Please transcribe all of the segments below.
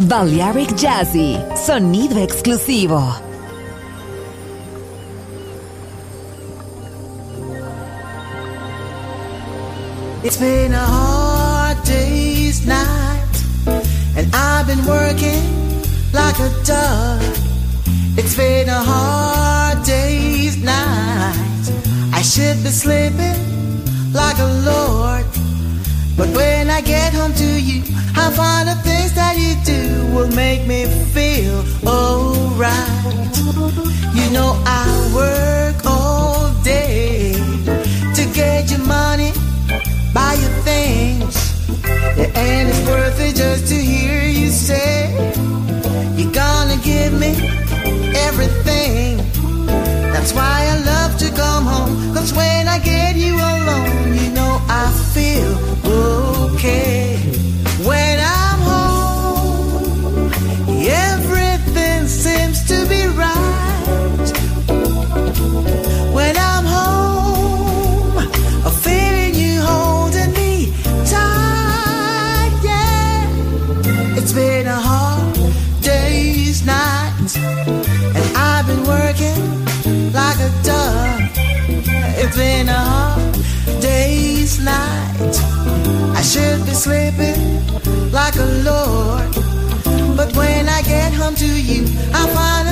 Balearic Jazzy, sonido exclusivo. It's been a hard day's night, and I've been working like a dog. It's been a hard day's night. I should be sleeping like a lord. But when I get home to you, I find the things that you do will make me feel alright. You know I work all day to get your money, buy your things. And it's worth it just to hear you say you're gonna give me everything. That's why I love to come home. Cause when I get you alone, you know I feel When I'm home, everything seems to be right. When I'm home, feeling you holding me tight, yeah. It's been a hard day's night, and I've been working like a dog. It's been a hard day's night. I should be sleeping like a lord. But when I get home to you, I find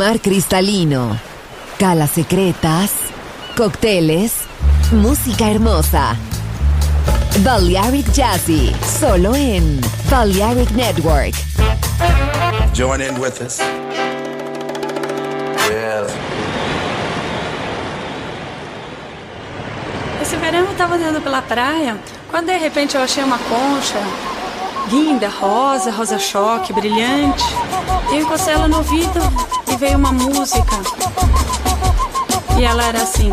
mar cristalino, calas secretas, cócteles, música hermosa. Balearic Jazzy, solo en Balearic Network. Join in with us. Yeah. Esse verão eu tava andando pela praia, quando de repente eu achei uma concha linda, rosa, rosa choque, brilhante. Eu encostei ela no ouvido e veio uma música. E ela era assim.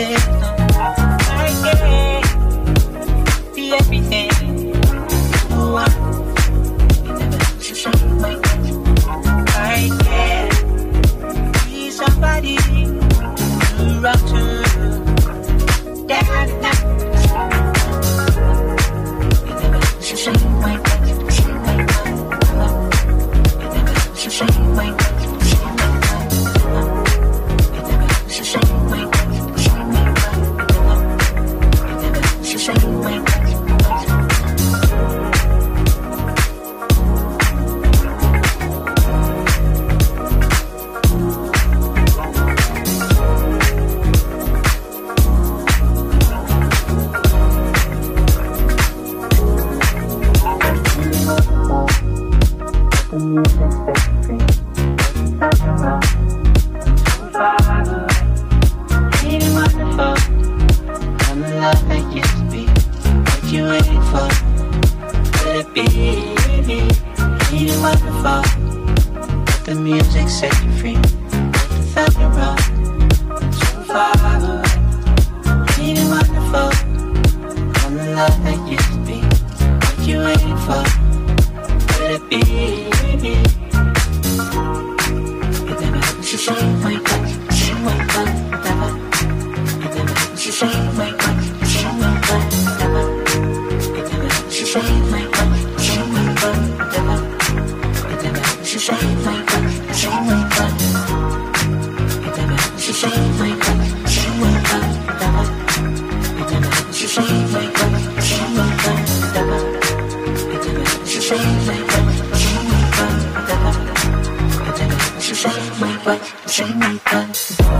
Yeah. what you need.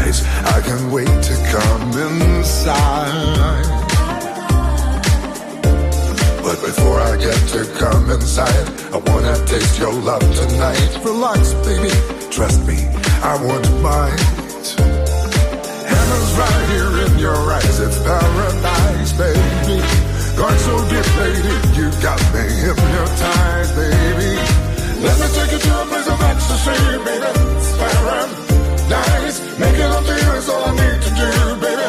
paradise. I can't wait to come inside. But before I get to come inside, I wanna taste your love tonight. Relax, baby, trust me, I won't mind. Heaven's right here in your eyes, it's paradise, baby. Going so deep, baby, you got me hypnotized, baby. Let me take you to a place of ecstasy, baby. It's paradise. Making love to you is all I need to do, baby.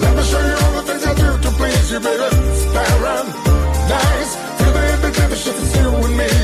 Let me show you all the things I do to please you, baby. It's paradise. Feel the invitation, it's you and me.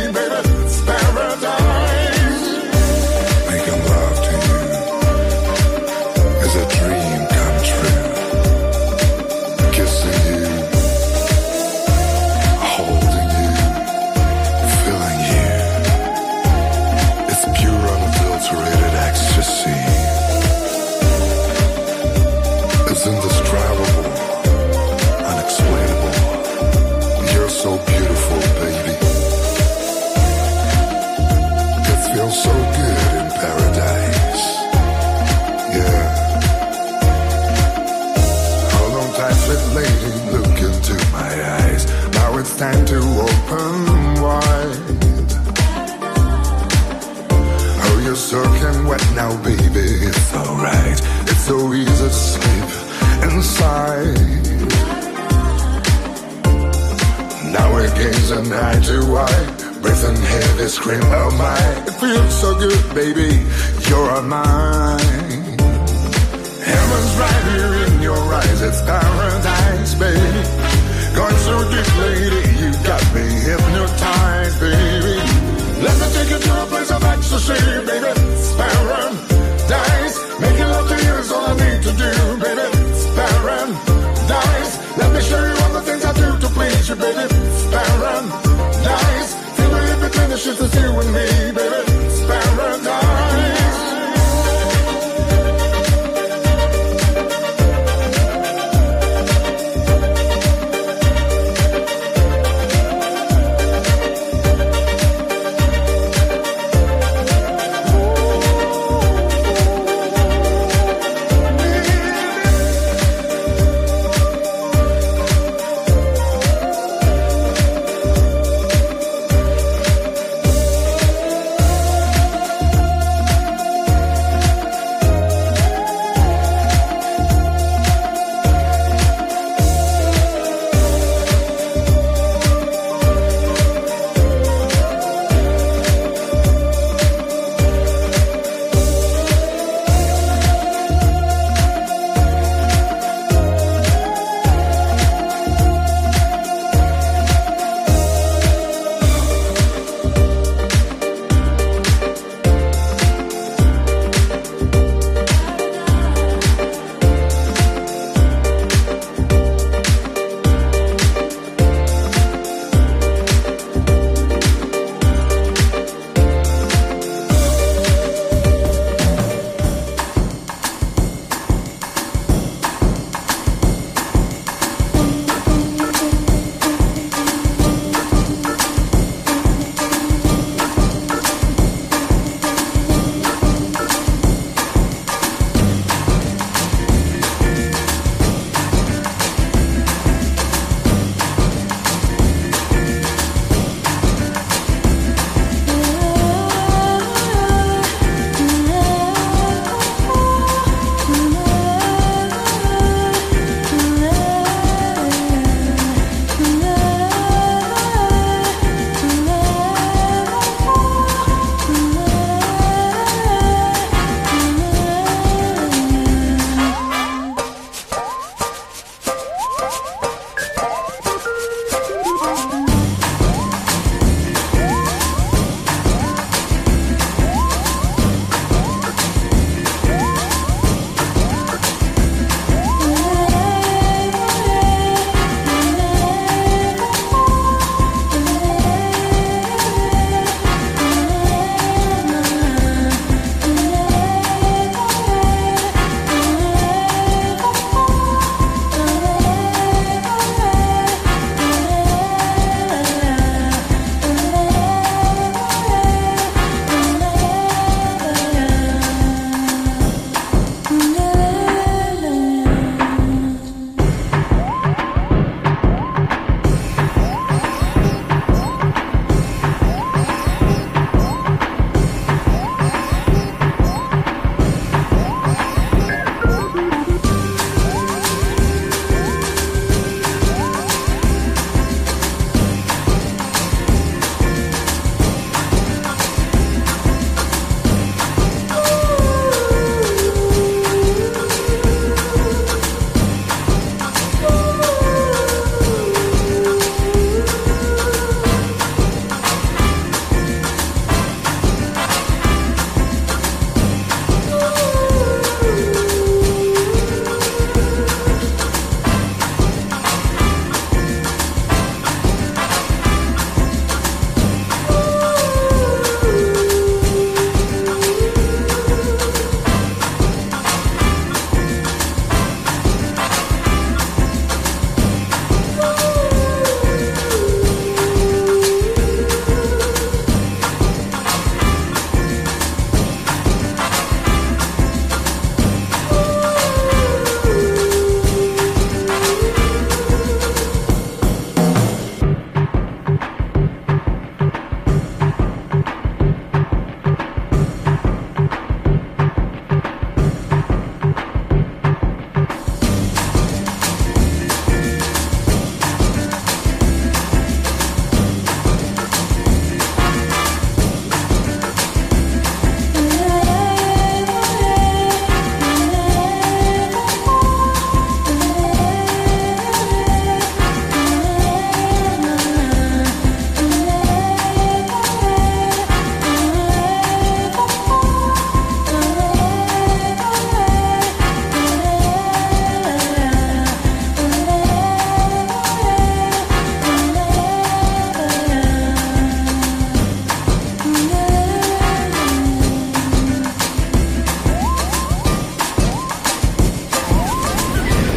and scream, oh my. It feels so good, baby, you're mine. Heaven's right here in your eyes, it's paradise, baby. Going so deeply